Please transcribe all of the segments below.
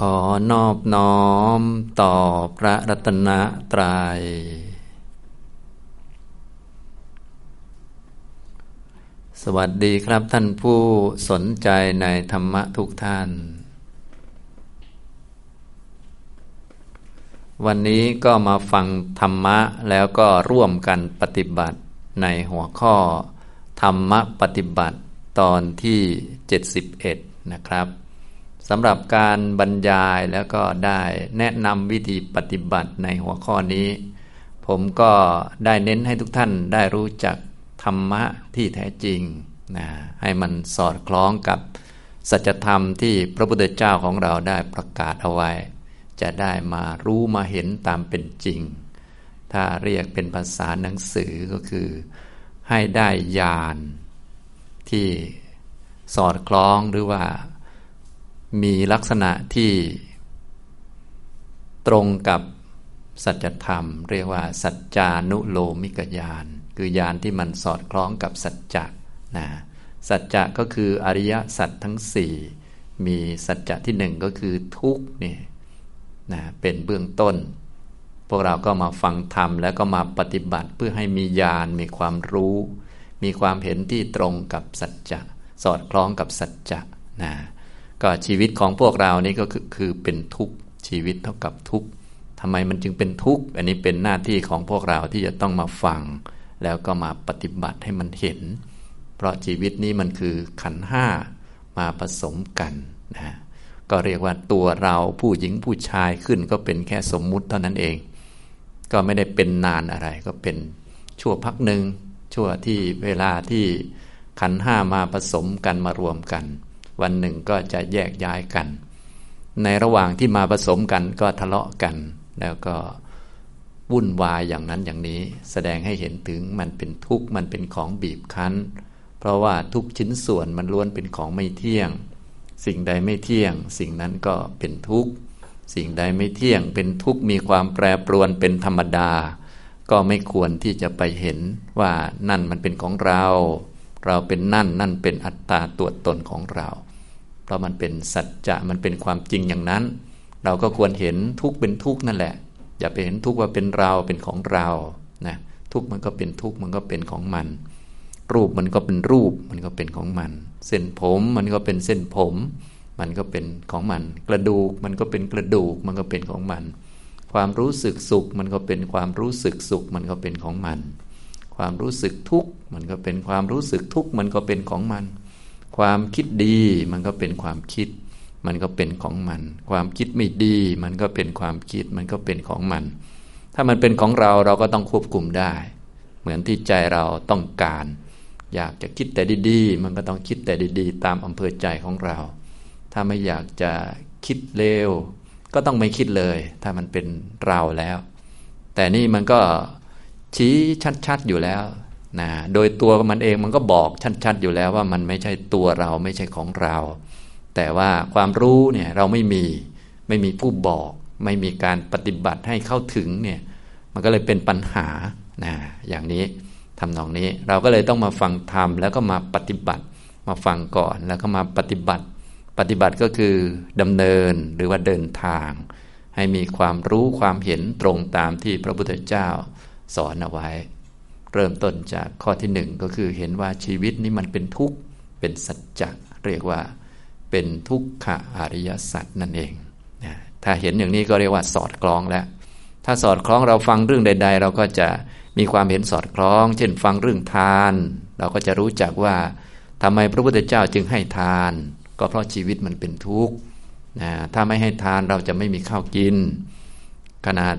ขอนอบน้อมต่อพระรัตนตรยัย สวัสดีครับท่านผู้สนใจในธรรมะทุกท่าน วันนี้ก็มาฟังธรรมะแล้วก็ร่วมกันปฏิบัติในหัวข้อ ธรรมะปฏิบัติตอนที่ 71 นะครับ สำหรับการบรรยายแล้วก็ได้แนะนำวิธีปฏิบัติในหัวข้อนี้ ผมก็ได้เน้นให้ทุกท่านได้รู้จักธรรมะที่แท้จริงนะให้มันสอดคล้องกับสัจธรรมที่พระพุทธเจ้าของเราได้ประกาศเอาไว้ จะได้มารู้มาเห็นตามเป็นจริง ถ้าเรียกเป็นภาษาหนังสือก็คือ ให้ได้ญาณที่สอดคล้องหรือว่า มีลักษณะที่ตรงกับสัจธรรม เรียกว่า สัจจานุโลมิกญาณคือญาณที่มันสอดคล้องกับสัจจะนะสัจจะก็คืออริยสัจทั้งสี่มีสัจจะที่หนึ่งก็คือทุกนี่นะเป็นเบื้องต้น พวกเราก็มาฟังธรรมแล้วก็มาปฏิบัติเพื่อให้มีญาณมีความรู้ มีความเห็นที่ตรงกับสัจจะ สอดคล้องกับสัจจะนะ ก็ชีวิตของพวกเรานี่ก็คือคือเป็นทุกข์ชีวิตเท่ากับทุกข์ทำไมมันจึงเป็นทุกข์อันนี้เป็นหน้าที่ของพวกเราที่จะต้องมาฟัง แล้วก็มาปฏิบัติให้มันเห็น เพราะชีวิตนี้มันคือขันห้ามาผสมกันนะก็เรียกว่าตัวเราผู้หญิงผู้ชายขึ้นก็เป็นแค่สมมุติเท่านั้นเอง ก็ไม่ได้เป็นนานอะไร ก็เป็นชั่วพักหนึ่งชั่วที่เวลาที่ขันห้ามาผสมกันมารวมกัน วันหนึ่งก็จะแยกย้ายกัน ในระหว่างที่มาผสมกันก็ทะเลาะกัน แล้วก็วุ่นวายอย่างนั้นอย่างนี้ แสดงให้เห็นถึงมันเป็นทุกข์มันเป็นของบีบคั้น เพราะว่าทุกชิ้นส่วนมันล้วนเป็นของไม่เที่ยง สิ่งใดไม่เที่ยง สิ่งนั้นก็เป็นทุกข์สิ่งใดไม่เที่ยงเป็นทุกข์มีความแปรปรวนเป็นธรรมดา ก็ไม่ควรที่จะไปเห็นว่านั่นมันเป็นของเรา เราเป็นนั่นนั่นเป็นอัตตาตัวตนของเรา เพราะมันเป็นสัจจะมันเป็นความจริงอย่างนั้น เราก็ควรเห็นทุกเป็นทุกนั่นแหละ อย่าไปเห็นทุกว่าเป็นเราเป็นของเรานะทุกมันก็เป็นทุกมันก็เป็นของมัน รูปมันก็เป็นรูปมันก็เป็นของมัน เส้นผมมันก็เป็นเส้นผม มันก็เป็นของมัน กระดูกมันก็เป็นกระดูกมันก็เป็นของมัน ความรู้สึกสุขมันก็เป็นความรู้สึกสุขมันก็เป็นของมัน ความรู้สึกทุกข์มันก็เป็นความรู้สึกทุกข์มันก็เป็นของมัน ความคิดดีมันก็เป็นความคิด มันก็เป็นของมัน ความคิดไม่ดี มันก็เป็นความคิดมันก็เป็นของมัน ถ้ามันเป็นของเราเราก็ต้องควบคุมได้ เหมือนที่ใจเราต้องการ อยากจะคิดแต่ดีๆ มันก็ต้องคิดแต่ดีๆ ตามอำเภอใจของเรา ถ้าไม่อยากจะคิดเร็วก็ต้องไม่คิดเลย ถ้ามันเป็นเราแล้ว แต่นี่มันก็ชี้ชัดๆอยู่แล้ว นะโดยตัวมันเองมันก็บอกชัดๆอยู่แล้วว่ามันไม่ใช่ตัวเราไม่ใช่ของเรา แต่ว่าความรู้เนี่ยเราไม่มีไม่มีผู้บอก ไม่มีการปฏิบัติให้เข้าถึงเนี่ยมันก็เลยเป็นปัญหานะอย่างนี้ทำนองนี้เราก็เลยต้องมาฟังธรรมแล้วก็มาปฏิบัติ มาฟังก่อนแล้วก็มาปฏิบัติ ปฏิบัติก็คือดำเนินหรือว่าเดินทาง ให้มีความรู้ความเห็นตรงตามที่พระพุทธเจ้าสอนเอาไว้ เริ่มต้นจากข้อที่หนึ่งก็คือเห็นว่าชีวิตนี้มันเป็นทุกข์เป็นสัจจะเรียกว่าเป็นทุกขะอริยสัจนั่นเองถ้าเห็นอย่างนี้ก็เรียกว่าสอดคล้องแล้ว ถ้าสอดคล้องเราฟังเรื่องใด ๆ เราก็จะมีความเห็นสอดคล้อง เช่นฟังเรื่องทาน เราก็จะรู้จักว่าทำไมพระพุทธเจ้าจึงให้ทาน ก็เพราะชีวิตมันเป็นทุกข์นะถ้าไม่ให้ทานเราจะไม่มีข้าวกิน ขนาด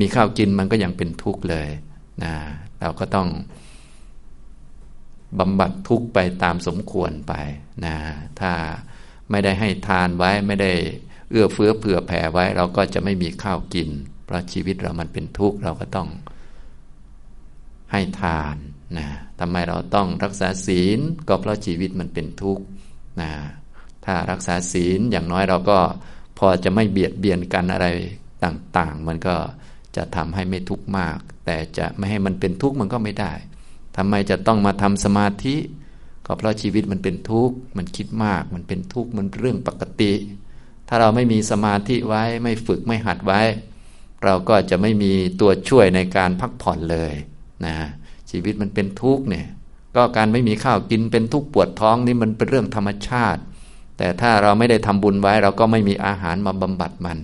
มีข้าวกินมันก็ยังเป็นทุกข์เลยนะ เราก็ต้องบำบัดทุกไปตามสมควรไปนะถ้าไม่ได้ให้ทานไว้ไม่ได้เอื้อเฟื้อเผื่อแผ่ไว้ เราก็จะไม่มีข้าวกิน เพราะชีวิตเรามันเป็นทุกข์เราก็ต้องให้ทานนะทำไมเราต้องรักษาศีลก็เพราะชีวิตมันเป็นทุกข์นะถ้ารักษาศีลอย่างน้อยเราก็พอจะไม่เบียดเบียนกันอะไรต่าง ๆ มันก็จะทำให้ไม่ทุกข์มาก แต่จะไม่ให้มันเป็นทุกข์มันก็ไม่ได้ทำไมจะต้องมาทำสมาธิ ก็เพราะชีวิตมันเป็นทุกข์ มันคิดมาก มันเป็นทุกข์ มันเรื่องปกติ ถ้าเราไม่มีสมาธิไว้ ไม่ฝึกไม่หัดไว้ เราก็จะไม่มีตัวช่วยในการพักผ่อนเลยนะชีวิตมันเป็นทุกข์เนี่ย ก็การไม่มีข้าวกินเป็นทุกข์ปวดท้องนี่มันเป็นเรื่องธรรมชาติ แต่ถ้าเราไม่ได้ทำบุญไว้ เราก็ไม่มีอาหารมาบำบัดมัน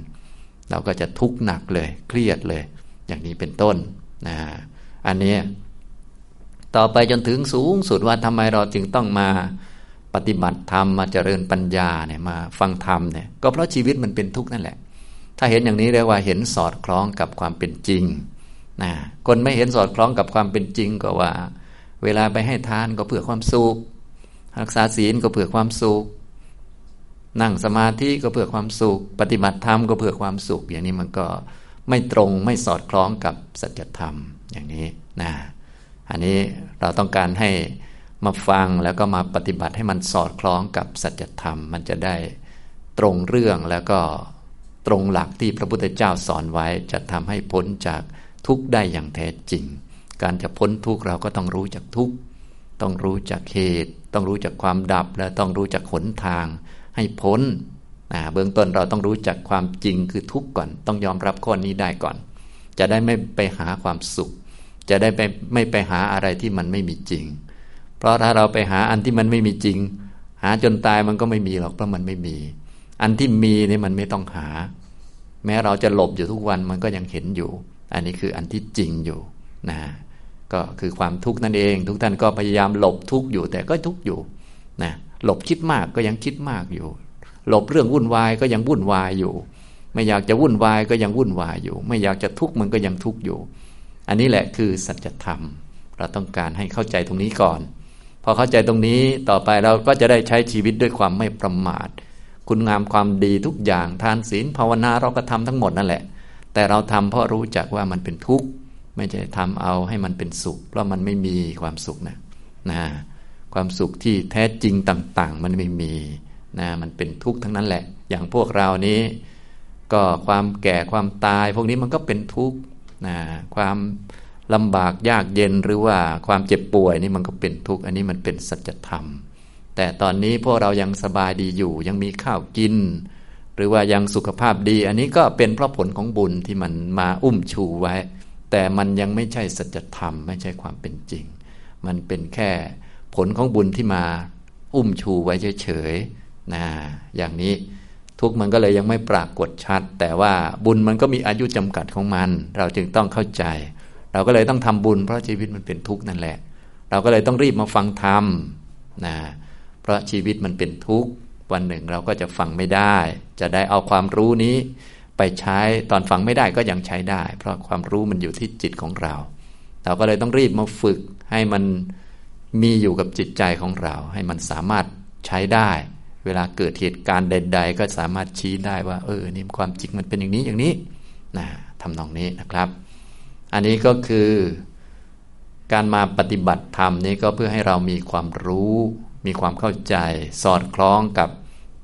เราก็จะทุกข์หนักเลย เครียดเลย อย่างนี้เป็นต้น นะอันนี้ต่อไปจนถึงสูงสุดว่าทำไมเราจึงต้องมาปฏิบัติธรรมมาเจริญปัญญาเนี่ยมาฟังธรรมเนี่ยก็เพราะชีวิตมันเป็นทุกข์นั่นแหละ ถ้าเห็นอย่างนี้เรียกว่าเห็นสอดคล้องกับความเป็นจริงนะคนไม่เห็นสอดคล้องกับความเป็นจริงก็ว่า เวลาไปให้ทานก็เพื่อความสุขรักษาศีลก็เพื่อความสุข นั่งสมาธิก็เพื่อความสุข ปฏิบัติธรรมก็เพื่อความสุข อย่างนี้มันก็ ไม่ตรงไม่สอดคล้องกับสัจธรรมอย่างนี้นะอันนี้เราต้องการให้มาฟังแล้วก็มาปฏิบัติให้มันสอดคล้องกับสัจธรรม มันจะได้ตรงเรื่องแล้วก็ตรงหลักที่พระพุทธเจ้าสอนไว้จะทำให้พ้นจากทุกข์ได้อย่างแท้จริง การจะพ้นทุกข์เราก็ต้องรู้จักทุกข์ต้องรู้จักเหตุ ต้องรู้จักความดับและต้องรู้จักหนทางให้พ้น เบื้องต้นเราต้องรู้จักความจริงคือทุกข์ก่อน ต้องยอมรับข้อนี้ได้ก่อน จะได้ไม่ไปหาความสุข จะได้ไปไม่ไปหาอะไรที่มันไม่มีจริง เพราะถ้าเราไปหาอันที่มันไม่มีจริง หาจนตายมันก็ไม่มีหรอกเพราะมันไม่มี อันที่มีนี่มันไม่ต้องหา แม้เราจะหลบอยู่ทุกวันมันก็ยังเห็นอยู่ อันนี้คืออันที่จริงอยู่นะก็คือความทุกข์นั่นเอง ทุกท่านก็พยายามหลบทุกข์อยู่แต่ก็ทุกข์อยู่นะหลบคิดมากก็ยังคิดมากอยู่ หลบเรื่องวุ่นวายก็ยังวุ่นวายอยู่ ไม่อยากจะวุ่นวายก็ยังวุ่นวายอยู่ ไม่อยากจะทุกข์มันก็ยังทุกข์อยู่ อันนี้แหละคือสัจธรรม เราต้องการให้เข้าใจตรงนี้ก่อน พอเข้าใจตรงนี้ต่อไปเราก็จะได้ใช้ชีวิตด้วยความไม่ประมาท คุณงามความดีทุกอย่างทานศีลภาวนาเราก็ทำทั้งหมดนั่นแหละ แต่เราทำเพราะรู้จักว่ามันเป็นทุกข์ไม่ใช่ทำเอาให้มันเป็นสุข เพราะมันไม่มีความสุขนะนะความสุขที่แท้จริงต่าง ๆ มันไม่มี นะมันเป็นทุกข์ทั้งนั้นแหละ อย่างพวกเรานี้ ก็ความแก่ความตาย พวกนี้มันก็เป็นทุกข์นะความลำบากยากเย็นหรือว่าความเจ็บป่วยนี่มันก็เป็นทุกข์อันนี้มันเป็นสัจธรรม แต่ตอนนี้พวกเรายังสบายดีอยู่ ยังมีข้าวกิน หรือว่ายังสุขภาพดี อันนี้ก็เป็นเพราะผลของบุญที่มันมาอุ้มชูไว้ แต่มันยังไม่ใช่สัจธรรม ไม่ใช่ความเป็นจริง มันเป็นแค่ผลของบุญที่มาอุ้มชูไว้เฉยๆ นะอย่างนี้ทุกมันก็เลยยังไม่ปรากฏชัด แต่ว่าบุญมันก็มีอายุจำกัดของมัน เราจึงต้องเข้าใจ เราก็เลยต้องทำบุญ เพราะชีวิตมันเป็นทุกข์นั่นแหละ เราก็เลยต้องรีบมาฟังธรรมนะเพราะชีวิตมันเป็นทุกข์วันหนึ่งเราก็จะฟังไม่ได้ จะได้เอาความรู้นี้ ไปใช้ตอนฟังไม่ได้ก็ยังใช้ได้ เพราะความรู้มันอยู่ที่จิตของเรา เราก็เลยต้องรีบมาฝึกให้มันมีอยู่กับจิตใจของเรา ให้มันสามารถใช้ได้ เวลาเกิดเหตุการณ์ใด ๆ ก็สามารถชี้ได้ว่า เออนี่ความจริงมันเป็นอย่างนี้อย่างนี้นะทำนองนี้นะครับ อันนี้ก็คือการมาปฏิบัติธรรมนี้ก็เพื่อให้เรามีความรู้ มีความเข้าใจ สอดคล้องกับ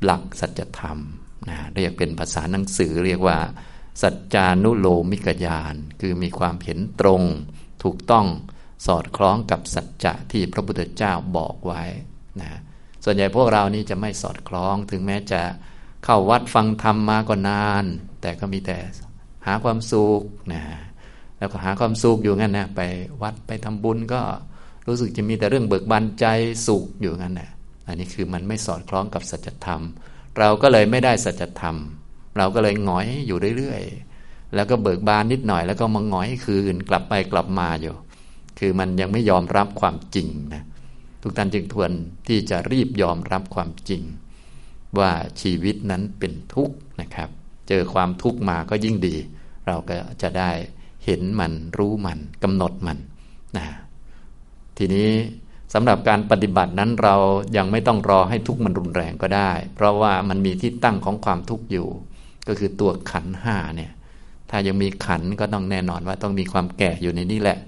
หลักสัจธรรมนะเรียกเป็นภาษาหนังสือเรียกว่า สัจจานุโลมิกญาณคือมีความเห็นตรง ถูกต้องสอดคล้องกับสัจจะที่พระพุทธเจ้าบอกไว้นะ ส่วนใหญ่พวกเรานี้จะไม่สอดคล้อง ถึงแม้จะเข้าวัดฟังธรรมมาก็นาน แต่ก็มีแต่หาความสุขนะแล้วก็หาความสุขอยู่งั้นนะไปวัดไปทำบุญก็รู้สึกจะมีแต่เรื่องเบิกบานใจสุขอยู่งั้นนะอันนี้คือมันไม่สอดคล้องกับสัจธรรม เราก็เลยไม่ได้สัจธรรม เราก็เลยหงอยอยู่เรื่อยๆ แล้วก็เบิกบานนิดหน่อย แล้วก็มาหงอยคืนกลับไปกลับมาอยู่ คือมันยังไม่ยอมรับความจริงนะ ทุกท่านจึงทวนที่จะรีบยอมรับความจริง ว่าชีวิตนั้นเป็นทุกข์นะครับ เจอความทุกข์มาก็ยิ่งดี เราก็จะได้เห็นมันรู้มันกำหนดมันนะทีนี้สำหรับการปฏิบัตินั้นเรายังไม่ต้องรอให้ทุกข์มันรุนแรงก็ได้ เพราะว่ามันมีที่ตั้งของความทุกข์อยู่ ก็คือตัวขันห้าเนี่ย ถ้ายังมีขันก็ต้องแน่นอนว่าต้องมีความแก่อยู่ในนี้แหละ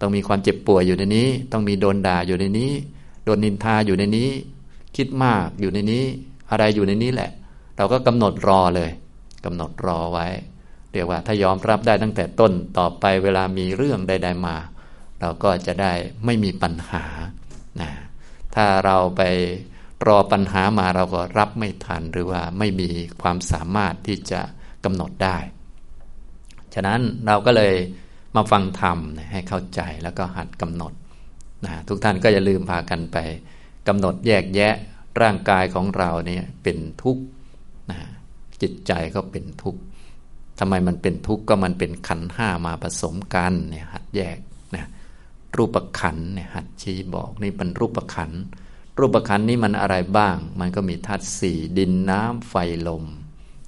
ต้องมีความเจ็บป่วยอยู่ในนี้ ต้องมีโดนด่าอยู่ในนี้ โดนนินทาอยู่ในนี้ คิดมากอยู่ในนี้ อะไรอยู่ในนี้แหละ เราก็กำหนดรอเลยกำหนดรอไว้ เรียกว่าถ้ายอมรับได้ตั้งแต่ต้นต่อไปเวลามีเรื่องใดๆมา เราก็จะได้ไม่มีปัญหานะถ้าเราไปรอปัญหามาเราก็รับไม่ทันหรือว่าไม่มีความสามารถที่จะกำหนดได้ ฉะนั้นเราก็เลยมาฟังธรรมให้เข้าใจแล้วก็หัดกำหนด นะทุกท่านก็อย่าลืมพากันไปกำหนดแยกแยะร่างกายของเราเนี่ยเป็นทุกข์นะจิตใจก็เป็นทุกข์ทำไมมันเป็นทุกข์ก็มันเป็นขันห้ามาผสมกันเนี่ยหัดแยกนะรูปขันเนี่ยหัดชี้บอกนี่เป็นรูปขันรูปขันนี้มันอะไรบ้าง มันก็มีธาตุสี่ดินน้ำไฟลม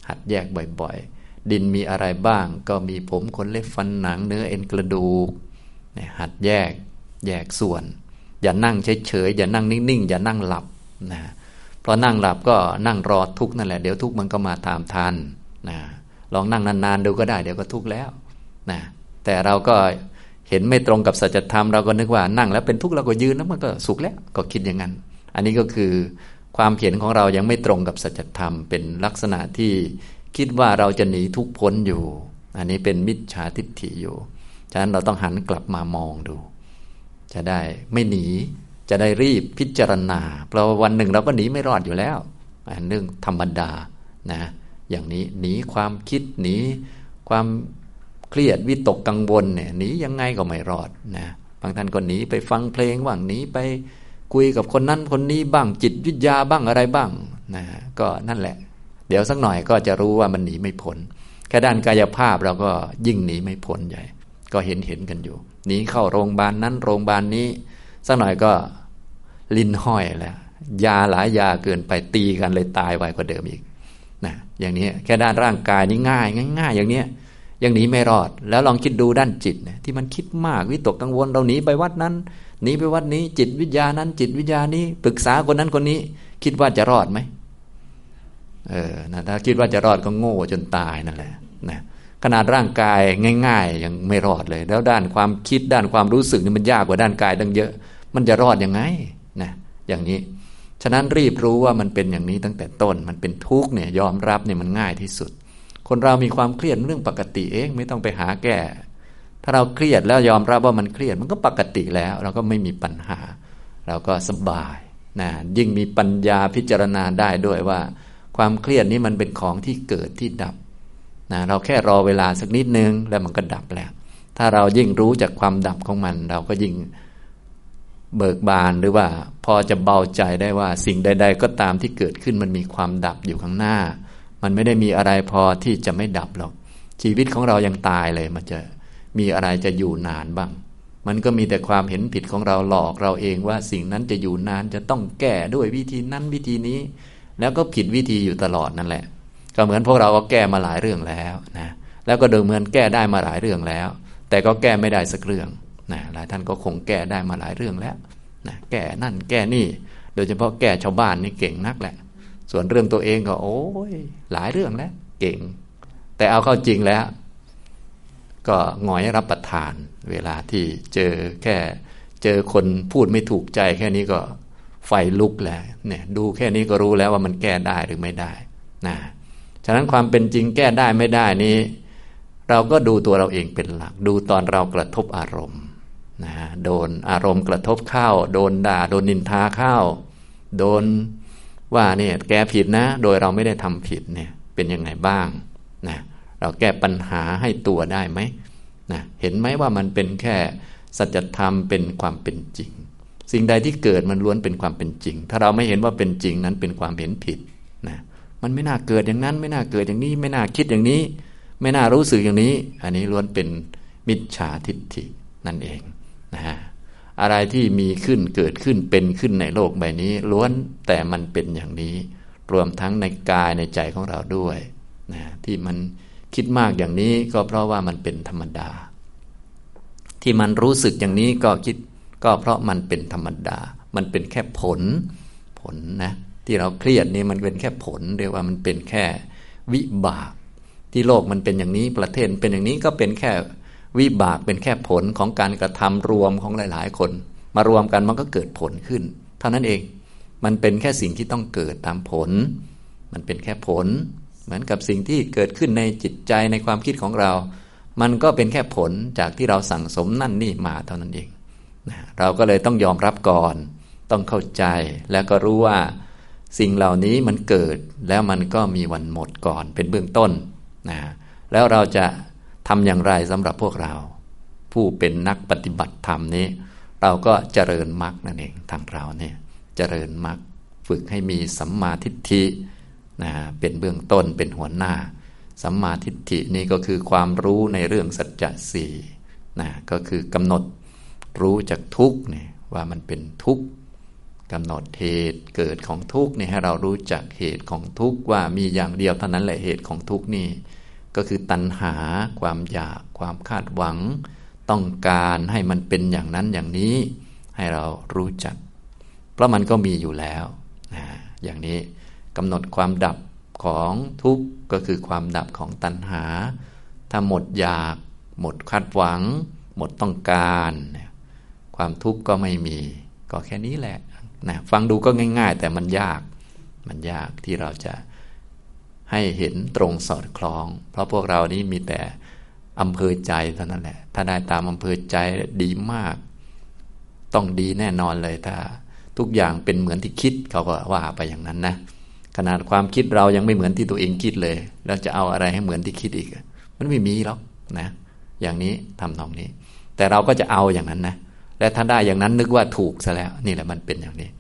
หัดแยกบ่อยๆ ดินมีอะไรบ้าง ก็มีผมขนเล็บฟันหนังเนื้อเอ็นกระดูกเนี่ยหัดแยก แยกส่วน อย่านั่งเฉยๆอย่านั่งนิ่งๆอย่านั่งหลับนะเพราะนั่งหลับก็นั่งรอทุกนั่นแหละเดี๋ยวทุกมันก็มาตามทันนะลองนั่งนานๆดูก็ได้เดี๋ยวก็ทุกแล้วนะแต่เราก็เห็นไม่ตรงกับสัจธรรมเราก็นึกว่านั่งแล้วเป็นทุกข์เราก็ยืนแล้วมันก็สุขแล้วก็คิดอย่างนั้น อันนี้ก็คือความเห็นของเรายังไม่ตรงกับสัจธรรม เป็นลักษณะที่คิดว่าเราจะหนีทุกพ้นอยู่ อันนี้เป็นมิจฉาทิฏฐิอยู่ ฉะนั้นเราต้องหันกลับมามองดู จะได้ไม่หนี จะได้รีบพิจารณา เพราะวันหนึ่งเราก็หนีไม่รอดอยู่แล้วเรื่องธรรมดานะอย่างนี้หนีความคิดหนีความเครียดวิตกกังวลเนี่ยหนียังไงก็ไม่รอดนะบางท่านก็หนีไปฟังเพลงบ้างหนีไปคุยกับคนนั้นคนนี้บ้างจิตวิทยาบ้างอะไรบ้างนะก็นั่นแหละ เดี๋ยวสักหน่อยก็จะรู้ว่ามันหนีไม่พ้นแค่ด้านกายภาพเราก็ยิ่งหนีไม่พ้นใหญ่ ก็เห็นเห็นกันอยู่ หนีเข้าโรงพยาบาลนั้นโรงพยาบาลนี้ สักหน่อยก็ลิ้นห้อยแล้วยาหลายยาเกินไปตีกันเลยตายไวกว่าเดิมอีกนะอย่างนี้แค่ด้านร่างกายนี่ง่ายง่ายอย่างนี้ยยังหนีไม่รอด แล้วลองคิดดูด้านจิตเนี่ยที่มันคิดมากวิตกกังวลเราหนีไปวัดนั้นหนีไปวัดนี้ จิตวิทยานั้น จิตวิทยานี้ปรึกษาคนนั้นคนนี้ คิดว่าจะรอดไหมเออนะถ้าคิดว่าจะรอดก็โง่จนตายนั่นแหละนะ ขนาดร่างกายง่าย ๆ ยังไม่รอดเลย แล้วด้านความคิดด้านความรู้สึกนี่มันยากกว่าด้านกายตั้งเยอะ มันจะรอดยังไงนะอย่างนี้ ฉะนั้นรีบรู้ว่ามันเป็นอย่างนี้ตั้งแต่ต้น มันเป็นทุกข์เนี่ยยอมรับเนี่ยมันง่ายที่สุด คนเรามีความเครียดเรื่องปกติเองไม่ต้องไปหาแก้ถ้าเราเครียดแล้วยอมรับว่ามันเครียดมันก็ปกติแล้ว เราก็ไม่มีปัญหา เราก็สบายนะยิ่งมีปัญญาพิจารณาได้ด้วยว่า ความเครียดนี้มันเป็นของที่เกิดที่ดับ นะเราแค่รอเวลาสักนิดนึงแล้วมันก็ดับแล้ว ถ้าเรายิ่งรู้จากความดับของมัน เราก็ยิ่งเบิกบานหรือว่า พอจะเบาใจได้ว่า สิ่งใด ๆ ก็ตามที่เกิดขึ้นมันมีความดับอยู่ข้างหน้า มันไม่ได้มีอะไรพอที่จะไม่ดับหรอก ชีวิตของเรายังตายเลย มันจะมีอะไรจะอยู่นานบ้าง มันก็มีแต่ความเห็นผิดของเราหลอกเราเองว่าสิ่งนั้นจะอยู่นานจะต้องแก้ด้วยวิธีนั้นวิธีนี้ แล้วก็ผิดวิธีอยู่ตลอดนั่นแหละ ก็เหมือนพวกเราก็แก้มาหลายเรื่องแล้วนะแล้วก็เดิมเหมือนแก้ได้มาหลายเรื่องแล้ว แต่ก็แก้ไม่ได้สักเรื่องนะหลายท่านก็คงแก้ได้มาหลายเรื่องแล้วนะแก้นั่นแก้นี่ โดยเฉพาะแก้ชาวบ้านนี่เก่งนักแหละ ส่วนเรื่องตัวเองก็ โอ้ยหลายเรื่องแล้ว เก่ง แต่เอาเข้าจริงแล้ว ก็หงอยรับประทาน เวลาที่เจอแค่เจอคนพูดไม่ถูกใจแค่นี้ก็ไฟลุกแล้วเนี่ยดูแค่นี้ก็รู้แล้วว่ามันแก้ได้หรือไม่ได้นะ ฉะนั้นความเป็นจริงแก้ได้ไม่ได้นี้ เราก็ดูตัวเราเองเป็นหลัก ดูตอนเรากระทบอารมณ์นะโดนอารมณ์กระทบเข้า โดนด่า โดนนินทาเข้า โดนว่าเนี่ยแกผิดนะ โดยเราไม่ได้ทำผิดเนี่ยเป็นยังไงบ้างนะเราแก้ปัญหาให้ตัวได้ไหมนะเห็นไหมว่ามันเป็นแค่สัจธรรมเป็นความเป็นจริง สิ่งใดที่เกิดมันล้วนเป็นความเป็นจริง ถ้าเราไม่เห็นว่าเป็นจริงนั้นเป็นความเห็นผิด มันไม่น่าเกิดอย่างนั้น ไม่น่าเกิดอย่างนี้ ไม่น่าคิดอย่างนี้ ไม่น่ารู้สึกอย่างนี้ อันนี้ล้วนเป็นมิจฉาทิฏฐินั่นเองนะฮะอะไรที่มีขึ้นเกิดขึ้นเป็นขึ้นในโลกใบนี้ ล้วนแต่มันเป็นอย่างนี้ รวมทั้งในกายในใจของเราด้วยนะที่มันคิดมากอย่างนี้ก็เพราะว่ามันเป็นธรรมดา ที่มันรู้สึกอย่างนี้ก็คิดก็เพราะมันเป็นธรรมดา มันเป็นแค่ผลผลนะ ที่เราเครียดนี่มันเป็นแค่ผลเรียกว่ามันเป็นแค่วิบาก ที่โลกมันเป็นอย่างนี้ประเทศเป็นอย่างนี้ก็เป็นแค่วิบากเป็นแค่ผลของการกระทำรวมของหลายๆ คน มารวมกันมันก็เกิดผลขึ้น เท่านั้นเองมันเป็นแค่สิ่งที่ต้องเกิดตามผล มันเป็นแค่ผล เหมือนกับสิ่งที่เกิดขึ้นในจิตใจในความคิดของเรา มันก็เป็นแค่ผลจากที่เราสั่งสมนั่นนี่มาเท่านั้นเองเราก็เลยต้องยอมรับก่อน ต้องเข้าใจแล้วก็รู้ว่า สิ่งเหล่านี้มันเกิดแล้วมันก็มีวันหมดก่อนเป็นเบื้องต้นนะแล้วเราจะทำอย่างไรสำหรับพวกเรา ผู้เป็นนักปฏิบัติธรรมนี้ เราก็เจริญมรรคนั่นเองทางเราเนี่ยเจริญมรรคฝึกให้มีสัมมาทิฏฐินะเป็นเบื้องต้นเป็นหัวหน้า สัมมาทิฏฐินี่ก็คือความรู้ในเรื่องสัจจะสี่นะก็คือกำหนดรู้จากทุกเนี่ยว่ามันเป็นทุกข์ กำหนดเหตุเกิดของทุกข์นี่ให้เรารู้จักเหตุของทุกข์ว่ามีอย่างเดียวเท่านั้นแหละเหตุของทุกข์นี่ ก็คือตัณหา ความอยาก ความคาดหวัง ต้องการให้มันเป็นอย่างนั้นอย่างนี้ ให้เรารู้จัก เพราะมันก็มีอยู่แล้วอย่างนี้กำหนดความดับของทุกข์ก็คือความดับของตัณหา ถ้าหมดอยาก หมดคาดหวัง หมดต้องการ ความทุกข์ก็ไม่มี ก็แค่นี้แหละนะฟังดูก็ง่าย ๆ แต่มันยาก มันยากที่เราจะให้เห็นตรงสอดคล้อง เพราะพวกเรานี้มีแต่อำเภอใจเท่านั้นแหละ ถ้าได้ตามอำเภอใจดีมาก ต้องดีแน่นอนเลยถ้า ทุกอย่างเป็นเหมือนที่คิดเขาก็ว่าไปอย่างนั้นนะ ขนาดความคิดเรายังไม่เหมือนที่ตัวเองคิดเลย แล้วจะเอาอะไรให้เหมือนที่คิดอีก มันไม่มีหรอกนะ อย่างนี้ทำนองนี้ แต่เราก็จะเอาอย่างนั้นนะ และถ้าได้อย่างนั้นนึกว่าถูกซะแล้ว นี่แหละมันเป็นอย่างนี้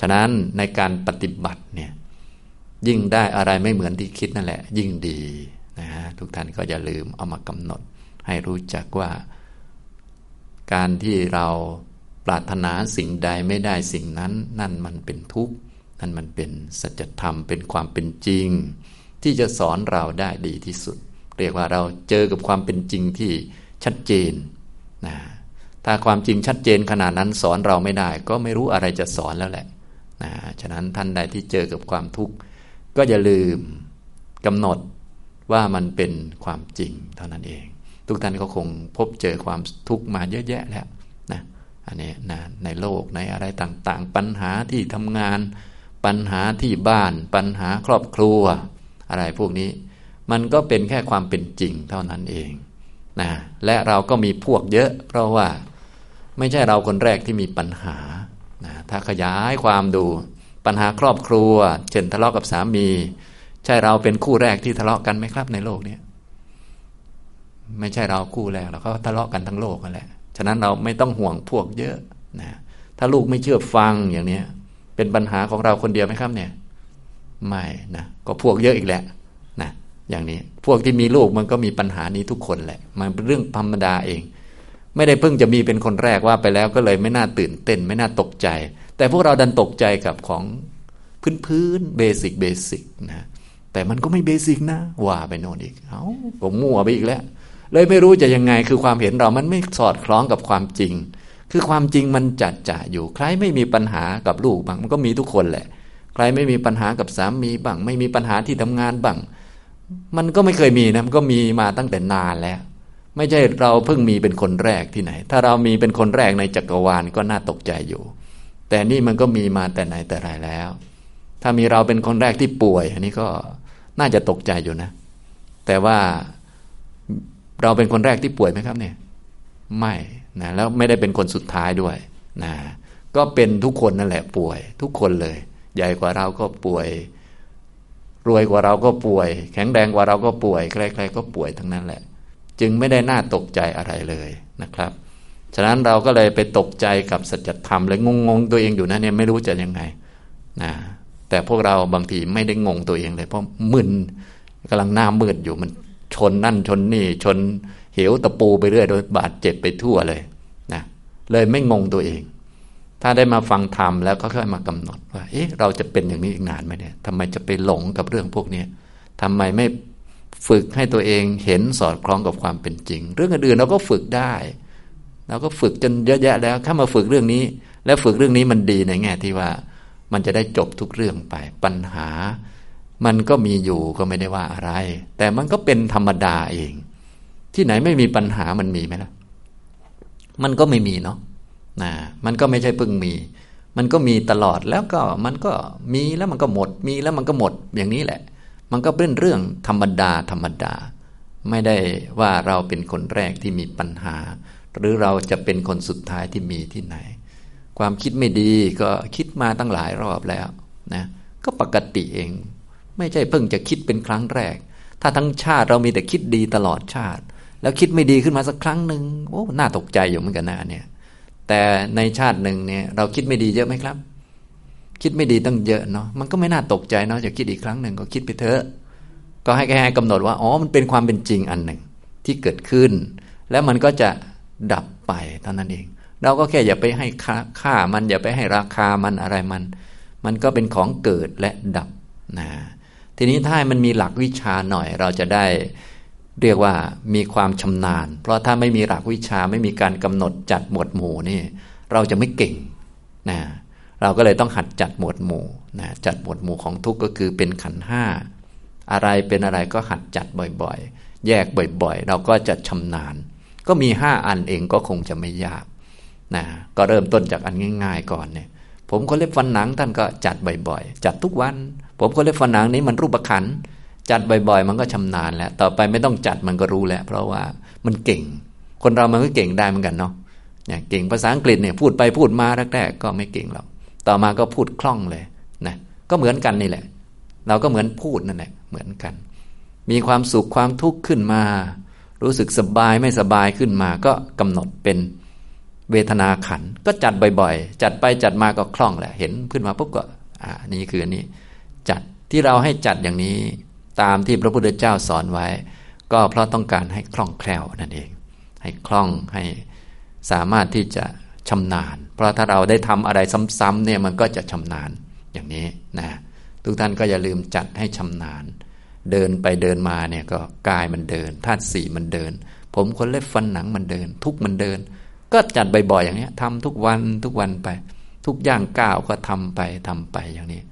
ฉะนั้นในการปฏิบัติเนี่ยยิ่งได้อะไรไม่เหมือนที่คิดนั่นแหละ ยิ่งดีนะฮะทุกท่านก็อย่าลืมเอามากำหนด ให้รู้จักว่าการที่เราปรารถนาสิ่งใดไม่ได้สิ่งนั้น นั่นมันเป็นทุกข์นั่นมันเป็นสัจธรรมเป็นความเป็นจริง ที่จะสอนเราได้ดีที่สุด เรียกว่าเราเจอกับความเป็นจริงที่ชัดเจนนะ ถ้าความจริงชัดเจนขนาดนั้นสอนเราไม่ได้ ก็ไม่รู้อะไรจะสอนแล้วแหละนะฉะนั้นท่านใดที่เจอกับความทุกข์ก็อย่าลืมกำหนดว่ามันเป็นความจริงเท่านั้นเอง ทุกท่านก็คงพบเจอความทุกข์มาเยอะแยะแล้วนะอันนี้นะในโลกในอะไรต่างๆ ปัญหาที่ทำงาน ปัญหาที่บ้าน ปัญหาครอบครัว อะไรพวกนี้ มันก็เป็นแค่ความเป็นจริงเท่านั้นเองนะและเราก็มีพวกเยอะ เพราะว่า ไม่ใช่เราคนแรกที่มีปัญหานะถ้าขยายความดูปัญหาครอบครัว เช่นทะเลาะกับสามี ใช่เราเป็นคู่แรกที่ทะเลาะกันไหมครับในโลกนี้ไม่ใช่เราคู่แรกเราก็ทะเลาะกันทั้งโลกกันแหละฉะนั้นเราไม่ต้องห่วงพวกเยอะนะถ้าลูกไม่เชื่อฟังอย่างเนี้ยเป็นปัญหาของเราคนเดียวไหมครับเนี่ย ไม่นะก็พวกเยอะอีกแหละนะอย่างนี้พวกที่มีลูกมันก็มีปัญหานี้ทุกคนแหละ มันเป็นเรื่องธรรมดาเอง ไม่ได้เพิ่งจะมีเป็นคนแรกว่าไปแล้วก็เลยไม่น่าตื่นเต้น ไม่น่าตกใจ แต่พวกเราดันตกใจกับของพื้นพื้นเบสิกเบสิกนะแต่มันก็ไม่เบสิกนะว่าไปโน่นอีกเอาผมมั่วไปอีกแล้ว เลยไม่รู้จะยังไงคือความเห็นเรามันไม่สอดคล้องกับความจริง คือความจริงมันจัดจ่าอยู่ ใครไม่มีปัญหากับลูกบ้างมันก็มีทุกคนแหละ ใครไม่มีปัญหากับสามีบ้างไม่มีปัญหาที่ทำงานบ้างมันก็ไม่เคยมีนะมันก็มีมาตั้งแต่นานแล้ว ไม่ใช่เราเพิ่งมีเป็นคนแรกที่ไหน ถ้าเรามีเป็นคนแรกในจักรวาลก็น่าตกใจอยู่ แต่นี่มันก็มีมาแต่ไหนแต่ไรแล้ว ถ้ามีเราเป็นคนแรกที่ป่วย อันนี้ก็น่าจะตกใจอยู่นะ แต่ว่าเราเป็นคนแรกที่ป่วยไหมครับเนี่ย ไม่นะแล้วไม่ได้เป็นคนสุดท้ายด้วยนะก็เป็นทุกคนนั่นแหละป่วย ทุกคนเลย ใหญ่กว่าเราก็ป่วย รวยกว่าเราก็ป่วย แข็งแรงกว่าเราก็ป่วยใครๆก็ป่วยทั้งนั้นแหละ จึงไม่ได้น่าตกใจอะไรเลยนะครับ ฉะนั้นเราก็เลยไปตกใจกับสัจธรรมเลยงงๆตัวเองอยู่นะเนี่ยไม่รู้จะยังไงนะแต่พวกเราบางทีไม่ได้งงตัวเองเลย เพราะมึนกำลังหน้ามืดอยู่มันชนนั่นชนนี่ชนเหวตะปูไปเรื่อยโดยบาดเจ็บไปทั่วเลยนะเลยไม่งงตัวเอง ถ้าได้มาฟังธรรมแล้วก็ค่อยมากำหนดว่าเอ๊ะเราจะเป็นอย่างนี้อีกนานไหมเนี่ยทำไมจะไปหลงกับเรื่องพวกนี้ทำไมไม่ ฝึกให้ตัวเองเห็นสอดคล้องกับความเป็นจริง เรื่องอื่นเราก็ฝึกได้เราก็ฝึกจนเยอะแยะแล้วถ้ามาฝึกเรื่องนี้ แล้วฝึกเรื่องนี้มันดีในแง่ที่ว่า มันจะได้จบทุกเรื่องไป ปัญหา มันก็มีอยู่ก็ไม่ได้ว่าอะไร แต่มันก็เป็นธรรมดาเอง ที่ไหนไม่มีปัญหามันมีไหมล่ะ มันก็ไม่มีเนาะนะมันก็ไม่ใช่เพิ่งมี มันก็มีตลอดแล้วก็มันก็มีแล้วมันก็หมด มีแล้วมันก็หมดอย่างนี้แหละ มันก็เป็นเรื่องธรรมดาธรรมดา ไม่ได้ว่าเราเป็นคนแรกที่มีปัญหา หรือเราจะเป็นคนสุดท้ายที่มีที่ไหน ความคิดไม่ดีก็คิดมาตั้งหลายรอบแล้วนะก็ปกติเอง ไม่ใช่เพิ่งจะคิดเป็นครั้งแรก ถ้าทั้งชาติเรามีแต่คิดดีตลอดชาติ แล้วคิดไม่ดีขึ้นมาสักครั้งหนึ่งโอ้น่าตกใจอยู่เหมือนกันนะเนี่ยแต่ในชาติหนึ่งเนี่ยเราคิดไม่ดีเยอะไหมครับ คิดไม่ดีตั้งเยอะเนาะมันก็ไม่น่าตกใจเนาะจะคิดอีกครั้งหนึ่งก็คิดไปเถอะก็ให้แค่กำหนดว่าอ๋อมันเป็นความเป็นจริงอันหนึ่งที่เกิดขึ้น แล้วมันก็จะดับไปเท่านั้นเอง เราก็แค่อย่าไปให้ค่าค่ามันอย่าไปให้ราคามันอะไรมัน มันก็เป็นของเกิดและดับนะทีนี้ถ้ามันมีหลักวิชาหน่อยเราจะได้เรียกว่ามีความชำนาญ เพราะถ้าไม่มีหลักวิชาไม่มีการกำหนดจัดหมวดหมู่นี่ เราจะไม่เก่งนะ เราก็เลยต้องหัดจัดหมวดหมู่นะจัดหมวดหมู่ของทุกก็คือเป็นขันห้าอะไรเป็นอะไรก็หัดจัดบ่อยๆ แยกบ่อยๆ เราก็จะชำนาญ ก็มีห้าอันเองก็คงจะไม่ยากนะก็เริ่มต้นจากอันง่าย ๆ ก่อนเนี่ย ผมคนเล็บฟันหนังท่านก็จัดบ่อยๆ จัดทุกวัน ผมคนเล็บฟันหนังนี้มันรูปขันจัดบ่อยๆ มันก็ชำนาญแล้ว ต่อไปไม่ต้องจัดมันก็รู้แล้วเพราะว่ามันเก่ง คนเรามันก็เก่งได้เหมือนกันเนาะเนี่ยเก่งภาษาอังกฤษเนี่ยพูดไปพูดมาแรกๆก็ไม่เก่งหรอก ต่อมาก็พูดคล่องเลยนะก็เหมือนกันนี่แหละ เราก็เหมือนพูดนั่นแหละเหมือนกัน มีความสุขความทุกข์ขึ้นมา รู้สึกสบายไม่สบายขึ้นมา ก็กำหนดเป็นเวทนาขันก็จัดบ่อยๆ จัดไปจัดมาก็คล่องแหละ เห็นขึ้นมาปุ๊บก็อ่านี่คืออันนี้ จัดที่เราให้จัดอย่างนี้ตามที่พระพุทธเจ้าสอนไว้ ก็เพราะต้องการให้คล่องแคล่วนั่นเอง ให้คล่องให้สามารถที่จะ ชำนาญ เพราะถ้าเราได้ทำอะไรซ้ำๆเนี่ยมันก็จะชำนาญอย่างนี้นะทุกท่านก็อย่าลืมจัดให้ชำนาญ เดินไปเดินมาเนี่ยก็กายมันเดินธาตุสี่มันเดิน ผมคนเล็บฟันหนังมันเดิน ทุกมันเดิน ก็จัดบ่อยๆอย่างนี้ทำทุกวันทุกวันไป ทุกอย่างก้าวก็ทำไปทำไปอย่างนี้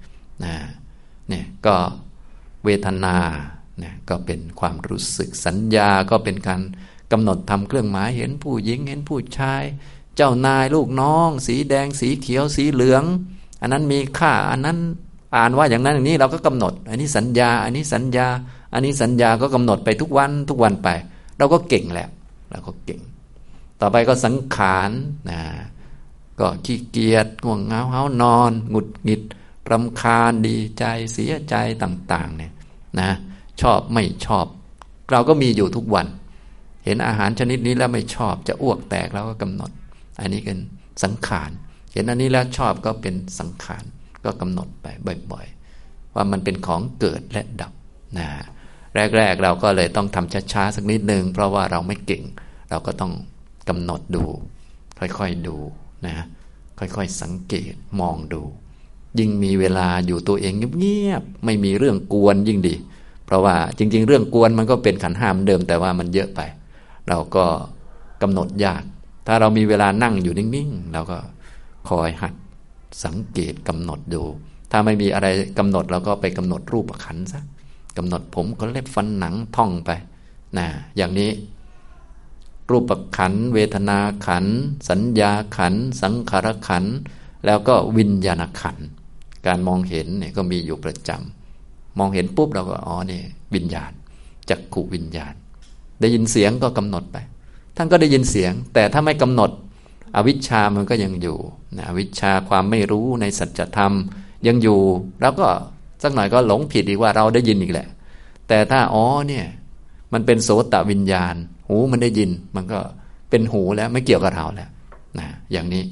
นะเนี่ยก็เวทนาเนี่ยก็เป็นความรู้สึกสัญญาก็เป็นการกำหนดทำเครื่องหมายเห็นผู้หญิงเห็นผู้ชาย เจ้านายลูกน้อง สีแดงสีเขียวสีเหลือง อันนั้นมีค่าอันนั้นอ่านว่าอย่างนั้นอย่างนี้เราก็กำหนด อันนี้สัญญา อันนี้สัญญา อันนี้สัญญาก็กำหนดไปทุกวันทุกวันไป เราก็เก่งแหล้วเราก็เก่ง ต่อไปก็สังขารนะก็ขี้เกียจง่วงเงาเฮานอนหงุดหงิดรำคาญดีใจเสียใจต่างๆเนี่ยนะชอบไม่ชอบ เราก็มีอยู่ทุกวัน เห็นอาหารชนิดนี้แล้วไม่ชอบจะอ้วกแตกเราก็กำหนด อันนี้เป็นสังขาร เห็นอันนี้แล้วชอบก็เป็นสังขาร ก็กำหนดไปบ่อยๆ ว่ามันเป็นของเกิดและดับนะแรกๆเราก็เลยต้องทำช้าๆสักนิดนึง เพราะว่าเราไม่เก่ง เราก็ต้องกำหนดดู ค่อยๆดูนะ ค่อยๆสังเกตมองดู ยิ่งมีเวลาอยู่ตัวเองเงียบๆ ไม่มีเรื่องกวนยิ่งดี เพราะว่าจริง ๆ เรื่องกวนมันก็เป็นขันห้ามเดิมแต่ว่ามันเยอะไป เราก็กำหนดยาก ถ้าเรามีเวลานั่งอยู่นิ่งๆเราก็คอยหัดสังเกตกำหนดดู ถ้าไม่มีอะไรกำหนดเราก็ไปกำหนดรูปขันซะกำหนดผมก็เล็บฟันหนังท่องไปนะอย่างนี้ รูปขัน เวทนาขัน สัญญาขัน สังขารขัน แล้วก็วิญญาณขัน การมองเห็นเนี่ยก็มีอยู่ประจำมองเห็นปุ๊บเราก็อ๋อนี่วิญญาณจักขุวิญญาณ ได้ยินเสียงก็กำหนดไป ท่านก็ได้ยินเสียง แต่ถ้าไม่กำหนดอวิชชามันก็ยังอยู่นะอวิชชาความไม่รู้ในสัจธรรมยังอยู่ แล้วก็สักหน่อยก็หลงผิดอีกว่าเราได้ยินอีกแหละ แต่ถ้าอ๋อเนี่ยมันเป็นโสตวิญญาณ หูมันได้ยิน มันก็เป็นหูแล้วไม่เกี่ยวกับเราแล้วนะอย่างนี้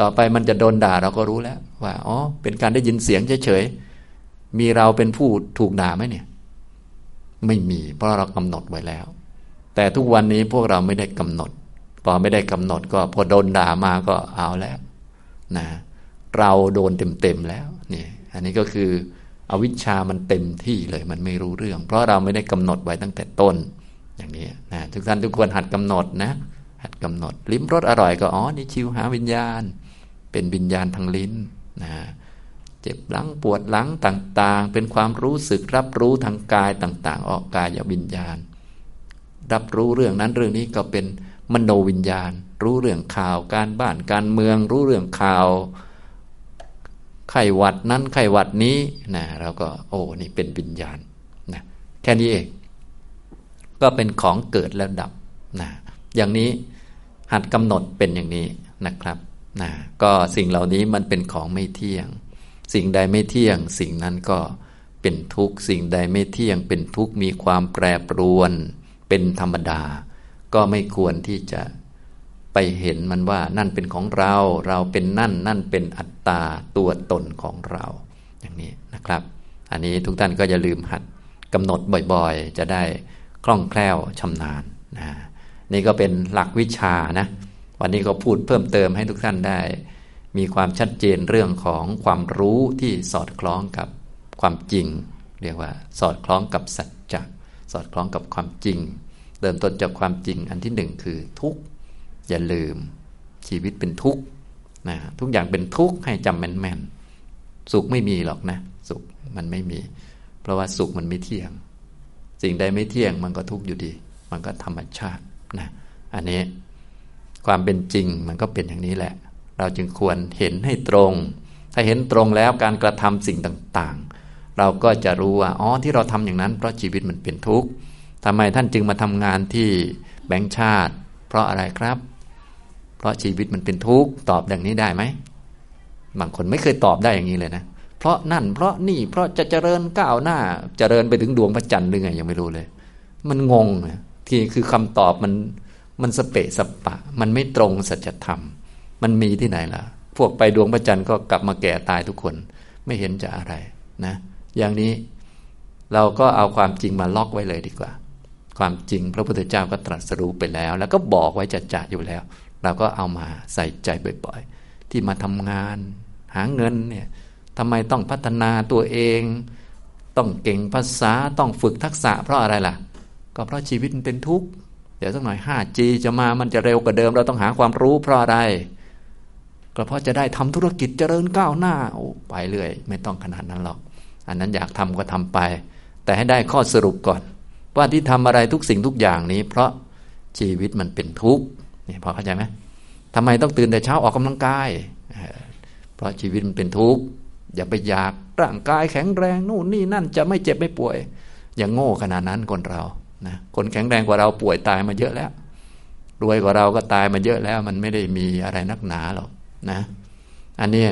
ต่อไปมันจะโดนด่าเราก็รู้แล้ว ว่าอ๋อเป็นการได้ยินเสียงเฉยๆมีเราเป็นผู้ถูกด่าไหมเนี่ย ไม่มีเพราะเรากำหนดไว้แล้ว แต่ทุกวันนี้พวกเราไม่ได้กำหนด พอไม่ได้กำหนดก็พอโดนด่ามาก็เอาแล้วนะเราโดนเต็มๆแล้วนี่อันนี้ก็คืออวิชชามันเต็มที่เลยมันไม่รู้เรื่อง เพราะเราไม่ได้กำหนดไว้ตั้งแต่ต้นอย่างนี้นะทุกท่านทุกคนหัดกำหนดนะ หัดกำหนด ลิ้มรสอร่อยก็อ๋อนี่ชิวหาวิญญาณ เป็นวิญญาณทางลิ้นนะเจ็บหลังปวดหลังต่างๆ เป็นความรู้สึกรับรู้ทางกายต่างๆ ออกกายวิญญาณ รับรู้เรื่องนั้นเรื่องนี้ก็เป็นมโนวิญญาณ รู้เรื่องข่าวการบ้านการเมือง รู้เรื่องข่าว ไข้หวัดนั้นไข้หวัดนี้นะเราก็โอ้นี่เป็นวิญญาณนะแค่นี้เอง ก็เป็นของเกิดแล้วดับนะอย่างนี้หัดกำหนดเป็นอย่างนี้นะครับนะก็สิ่งเหล่านี้มันเป็นของไม่เที่ยง สิ่งใดไม่เที่ยง สิ่งนั้นก็เป็นทุกข์ สิ่งใดไม่เที่ยง เป็นทุกข์มีความแปรปรวน เป็นธรรมดา ก็ไม่ควรที่จะไปเห็นมันว่านั่นเป็นของเรา เราเป็นนั่น นั่นเป็นอัตตาตัวตนของเรา อย่างนี้นะครับ อันนี้ทุกท่านก็อย่าลืมหัดกำหนดบ่อยๆ จะได้คล่องแคล่วชำนาญนะนี่ก็เป็นหลักวิชานะวันนี้ก็พูดเพิ่มเติมให้ทุกท่านได้ มีความชัดเจนเรื่องของความรู้ที่สอดคล้องกับความจริง เรียกว่า สอดคล้องกับสัจ สอดคล้องกับความจริง เริ่มต้นจากความจริงอันที่หนึ่งคือทุกข์อย่าลืม ชีวิตเป็นทุกข์นะทุกอย่างเป็นทุกข์ให้จำแม่นๆสุขไม่มีหรอกนะ สุขมันไม่มี เพราะว่าสุขมันไม่เที่ยง สิ่งใดไม่เที่ยงมันก็ทุกข์อยู่ดี มันก็ธรรมชาตินะอันนี้ความเป็นจริงมันก็เป็นอย่างนี้แหละ เราจึงควรเห็นให้ตรง ถ้าเห็นตรงแล้วการกระทำสิ่งต่างๆ เราก็จะรู้ว่าอ๋อที่เราทำอย่างนั้น เพราะชีวิตมันเป็นทุกข์ทำไมท่านจึงมาทำงานที่แบงค์ชาติ เพราะอะไรครับ เพราะชีวิตมันเป็นทุกข์ตอบดังนี้ได้ไหมบางคนไม่เคยตอบได้อย่างนี้เลยนะเพราะนั่น เพราะนี่เพราะจะเจริญก้าวหน้าเจริญไปถึงดวงพระจันทร์หรือไงยังไม่รู้เลย มันงงที่คือคำตอบมันมันสเปะสปะ มันไม่ตรงสัจธรรม มันมีที่ไหนล่ะ พวกไปดวงพระจันทร์ก็กลับมาแก่ตายทุกคน ไม่เห็นจะอะไรนะ อย่างนี้เราก็เอาความจริงมาล็อกไว้เลยดีกว่า ความจริงพระพุทธเจ้าก็ตรัสรู้ไปแล้ว แล้วก็บอกไว้จัดจ่าอยู่แล้ว เราก็เอามาใส่ใจบ่อยๆ ที่มาทำงาน หาเงินเนี่ยทำไมต้องพัฒนาตัวเอง ต้องเก่งภาษาต้องฝึกทักษะ เพราะอะไรล่ะ ก็เพราะชีวิตมันเป็นทุกข์เดี๋ยวสักหน่อย 5G จะมามันจะเร็วกว่าเดิม เราต้องหาความรู้เพราะอะไรก็เพราะจะได้ทำธุรกิจเจริญก้าวหน้าโอ้ไปเรื่อย ไม่ต้องขนาดนั้นหรอก อันนั้นอยากทำก็ทำไป แต่ให้ได้ข้อสรุปก่อน ว่าที่ทำอะไรทุกสิ่งทุกอย่างนี้ เพราะชีวิตมันเป็นทุกข์นี่พอเข้าใจไหมทำไมต้องตื่นแต่เช้าออกกำลังกาย เพราะชีวิตมันเป็นทุกข์อย่าไปอยากร่างกายแข็งแรงนู่นนี่นั่นจะไม่เจ็บไม่ป่วย อย่างโง่ขนาดนั้นคนเรานะคนแข็งแรงกว่าเราป่วยตายมาเยอะแล้ว รวยกว่าเราก็ตายมาเยอะแล้ว มันไม่ได้มีอะไรนักหนาหรอกนะ อันนี้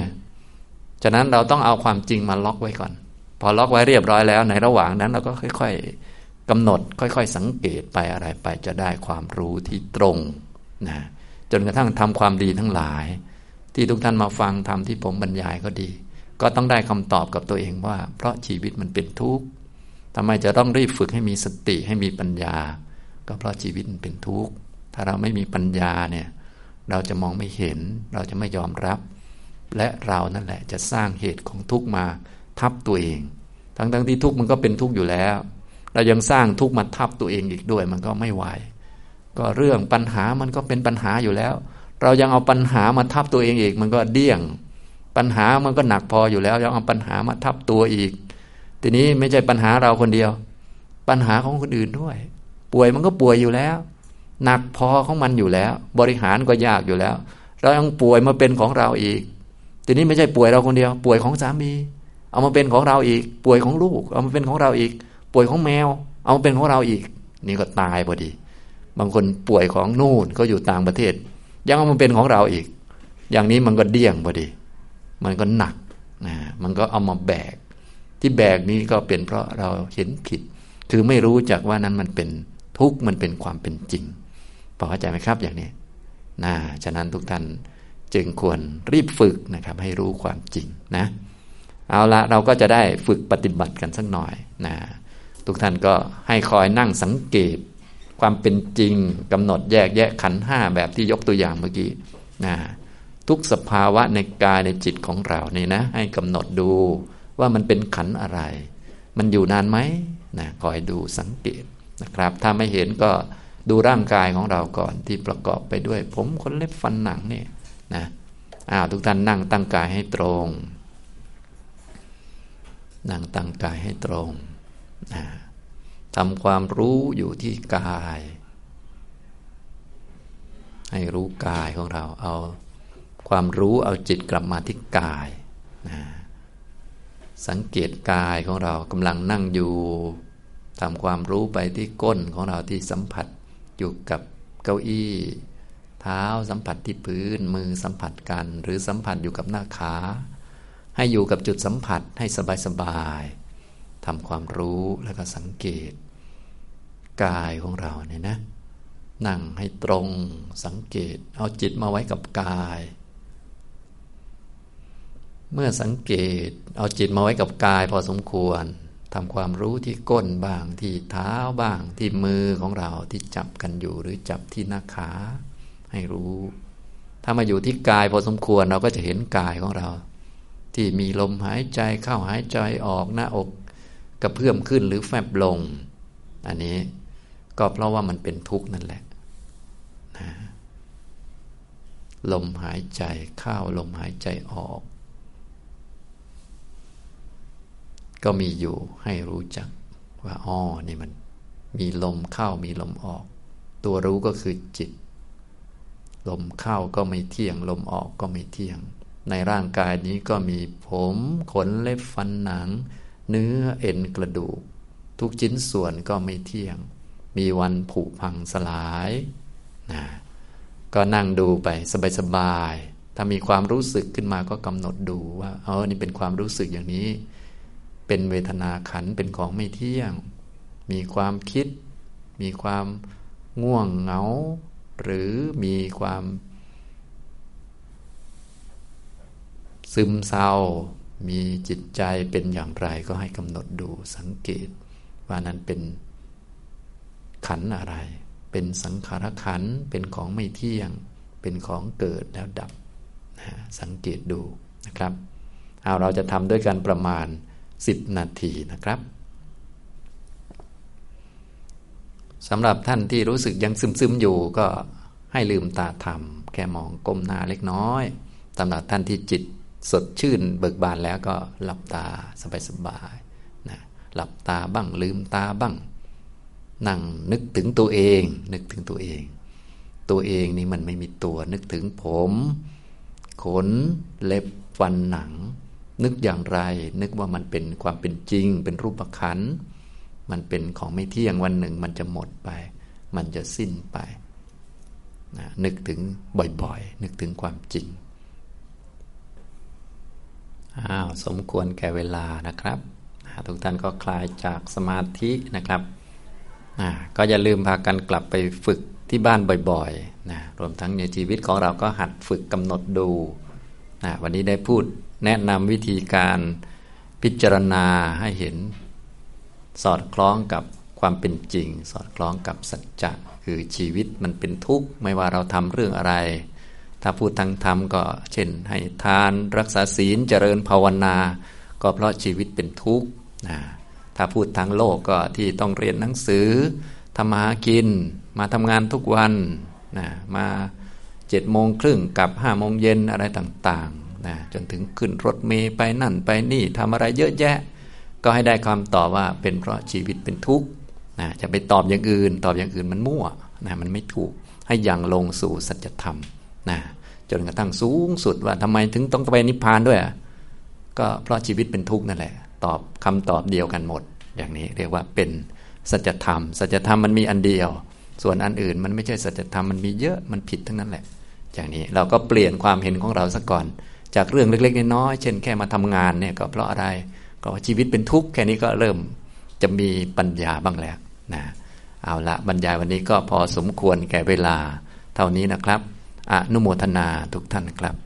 ฉะนั้นเราต้องเอาความจริงมาล็อกไว้ก่อน พอล็อกไว้เรียบร้อยแล้ว ในระหว่างนั้นเราก็ค่อยๆกำหนด ค่อยๆ สังเกตไปอะไรไปจะได้ความรู้ที่ตรงนะจนกระทั่งทำความดีทั้งหลาย ที่ทุกท่านมาฟังทำที่ผมบรรยายก็ดี ก็ต้องได้คำตอบกับตัวเองว่า เพราะชีวิตมันเป็นทุกข์ทำไมจะต้องรีบฝึกให้มีสติให้มีปัญญา ก็เพราะชีวิตมันเป็นทุกข์ถ้าเราไม่มีปัญญาเนี่ยเราจะมองไม่เห็น เราจะไม่ยอมรับ และเรานั่นแหละจะสร้างเหตุของทุกข์มา ทับตัวเอง ทั้งทั้งที่ทุกข์มันก็เป็นทุกข์อยู่แล้วเรายังสร้างทุกข์มาทับตัวเองอีกด้วย มันก็ไม่ไหวก็เรื่องปัญหามันก็เป็นปัญหาอยู่แล้ว เรายังเอาปัญหามาทับตัวเองอีก มันก็เดี่ยง ปัญหามันก็หนักพออยู่แล้วยังเอาปัญหามาทับตัวอีก ทีนี้ไม่ใช่ปัญหาเราคนเดียว ปัญหาของคนอื่นด้วย ป่วยมันก็ป่วยอยู่แล้ว หนักพอของมันอยู่แล้ว บริหารก็ยากอยู่แล้ว เรายังป่วยมาเป็นของเราอีก ทีนี้ไม่ใช่ป่วยเราคนเดียว ป่วยของสามี เอามาเป็นของเราอีก ป่วยของลูก เอามาเป็นของเราอีก ป่วยของแมว เอามาเป็นของเราอีก นี่ก็ตายพอดี บางคนป่วยของนู่นก็อยู่ต่างประเทศ ยังเอามาเป็นของเราอีก อย่างนี้มันก็เดี่ยงพอดี มันก็หนักนะมันก็เอามาแบก ที่แบกนี้ก็เป็นเพราะเราเห็นผิด คือไม่รู้จักว่านั้นมันเป็นทุกข์มันเป็นความเป็นจริงพอเข้าใจไหมครับอย่างนี้นะฉะนั้นทุกท่านจึงควรรีบฝึกนะครับ ให้รู้ความจริงนะ เอาละเราก็จะได้ฝึกปฏิบัติกันสักหน่อยนะทุกท่านก็ให้คอยนั่งสังเกต ความเป็นจริงกำหนดแยกแยะขันห้าแบบที่ยกตัวอย่างเมื่อกี้นะทุกสภาวะในกายในจิตของเรานี่นะ ให้กำหนดดูว่ามันเป็นขันอะไร มันอยู่นานไหมนะคอยดูสังเกตนะครับ ถ้าไม่เห็นก็ดูร่างกายของเราก่อนที่ประกอบไปด้วย ผมขนเล็บฟันหนังเนี่ยนะอ้าวทุกท่านนั่งตั้งกายให้ตรง นั่งตั้งกายให้ตรงทำความรู้อยู่ที่กาย ให้รู้กายของเรา เอาความรู้เอาจิตกลับมาที่กายนะสังเกตกายของเรากำลังนั่งอยู่ทำความรู้ไปที่ก้นของเราที่สัมผัสอยู่กับเก้าอี้ เท้าสัมผัสที่พื้นมือสัมผัสกัน หรือสัมผัสอยู่กับหน้าขา ให้อยู่กับจุดสัมผัสให้สบายๆทำความรู้แล้วก็สังเกต กายของเราเนี่ยนะนั่งให้ตรงสังเกต เอาจิตมาไว้กับกาย เมื่อสังเกต เอาจิตมาไว้กับกาย พอสมควรทำความรู้ที่ก้นบ้างที่เท้าบ้างที่มือของเราที่จับกันอยู่หรือจับที่หน้าขา ให้รู้ ถ้ามาอยู่ที่กายพอสมควรเราก็จะเห็นกายของเรา ที่มีลมหายใจเข้าหายใจออกหน้าอกกระเพื่อมขึ้นหรือแฟบลง อันนี้ก็เพราะว่ามันเป็นทุกข์นั่นแหละนะลมหายใจเข้าลมหายใจออก ก็มีอยู่ให้รู้จักว่าอ๋อนี่มันมีลมเข้ามีลมออก ตัวรู้ก็คือจิต ลมเข้าก็ไม่เที่ยง ลมออกก็ไม่เที่ยง ในร่างกายนี้ก็มีผมขนเล็บฟันหนัง เนื้อเอ็นกระดูก ทุกชิ้นส่วนก็ไม่เที่ยง มีวันผุพังสลายนะก็นั่งดูไปสบายๆถ้ามีความรู้สึกขึ้นมาก็กำหนดดูว่าเออนี่เป็นความรู้สึกอย่างนี้ เป็นเวทนาขันเป็นของไม่เที่ยง มีความคิด มีความง่วงเหงา หรือมีความ ซึมเศร้า มีจิตใจเป็นอย่างไรก็ให้กำหนดดูสังเกต ว่านั้นเป็นขันอะไร เป็นสังขารขัน เป็นของไม่เที่ยง เป็นของเกิดแล้วดับนะสังเกตดูนะครับเอาเราจะทำด้วยการประมาณ 10 นาทีนะครับสำหรับท่านที่รู้สึกยังซึมๆอยู่ก็ให้ลืมตาทำแค่มองก้มหน้าเล็กน้อยสำหรับท่านที่จิต สดชื่นเบิกบานแล้วก็หลับตาสบายๆนะหลับตาบ้างลืมตาบ้าง นั่งนึกถึงตัวเอง นึกถึงตัวเอง ตัวเองนี่มันไม่มีตัว นึกถึงผม ขนเล็บฟันหนัง นึกอย่างไร นึกว่ามันเป็นความเป็นจริง เป็นรูปขันมันเป็นของไม่เที่ยงวันหนึ่งมันจะหมดไป มันจะสิ้นไปนะนึกถึงบ่อยๆ นึกถึงความจริง อ้าวสมควรแก่เวลานะครับทุกท่านก็คลายจากสมาธินะครับก็อย่าลืมพากันกลับไปฝึกที่บ้านบ่อยๆนะรวมทั้งในชีวิตของเราก็หัดฝึกกำหนดดูนะวันนี้ได้พูดแนะนำวิธีการพิจารณาให้เห็น สอดคล้องกับความเป็นจริง สอดคล้องกับสัจจะคือชีวิตมันเป็นทุกข์ไม่ว่าเราทำเรื่องอะไร ถ้าพูดทางธรรมก็เช่น ให้ทานรักษาศีลเจริญภาวนา ก็เพราะชีวิตเป็นทุกข์นะถ้าพูดทางโลกก็ที่ต้องเรียนหนังสือทำมาหากิน มาทำงานทุกวันนะมาเจ็ดโมงครึ่งกับห้าโมงเย็นอะไรต่างนะจนถึงขึ้นรถเมย์ไปนั่นไปนี่ทำอะไรเยอะแยะ ก็ให้ได้คำตอบว่าเป็นเพราะชีวิตเป็นทุกข์นะจะไปตอบอย่างอื่น ตอบอย่างอื่นมันมั่วนะมันไม่ถูกให้ยังลงสู่สัจธรรม นะจนกระทั่งสูงสุดว่าทำไมถึงต้องไปนิพพานด้วย ก็เพราะชีวิตเป็นทุกข์นั่นแหละ ตอบคำตอบเดียวกันหมด อย่างนี้เรียกว่าเป็นสัจธรรม สัจธรรมมันมีอันเดียว ส่วนอันอื่นมันไม่ใช่สัจธรรมมันมีเยอะมันผิดทั้งนั้นแหละ อย่างนี้เราก็เปลี่ยนความเห็นของเราซะก่อน จากเรื่องเล็กๆน้อยๆเช่นแค่มาทำงานเนี่ยก็เพราะอะไรก็ชีวิตเป็นทุกข์แค่นี้ก็เริ่มจะมีปัญญาบ้างแล้วนะเอาละบรรยายวันนี้ก็พอสมควรแก่เวลาเท่านี้นะครับ อนุโมทนาทุกท่านครับ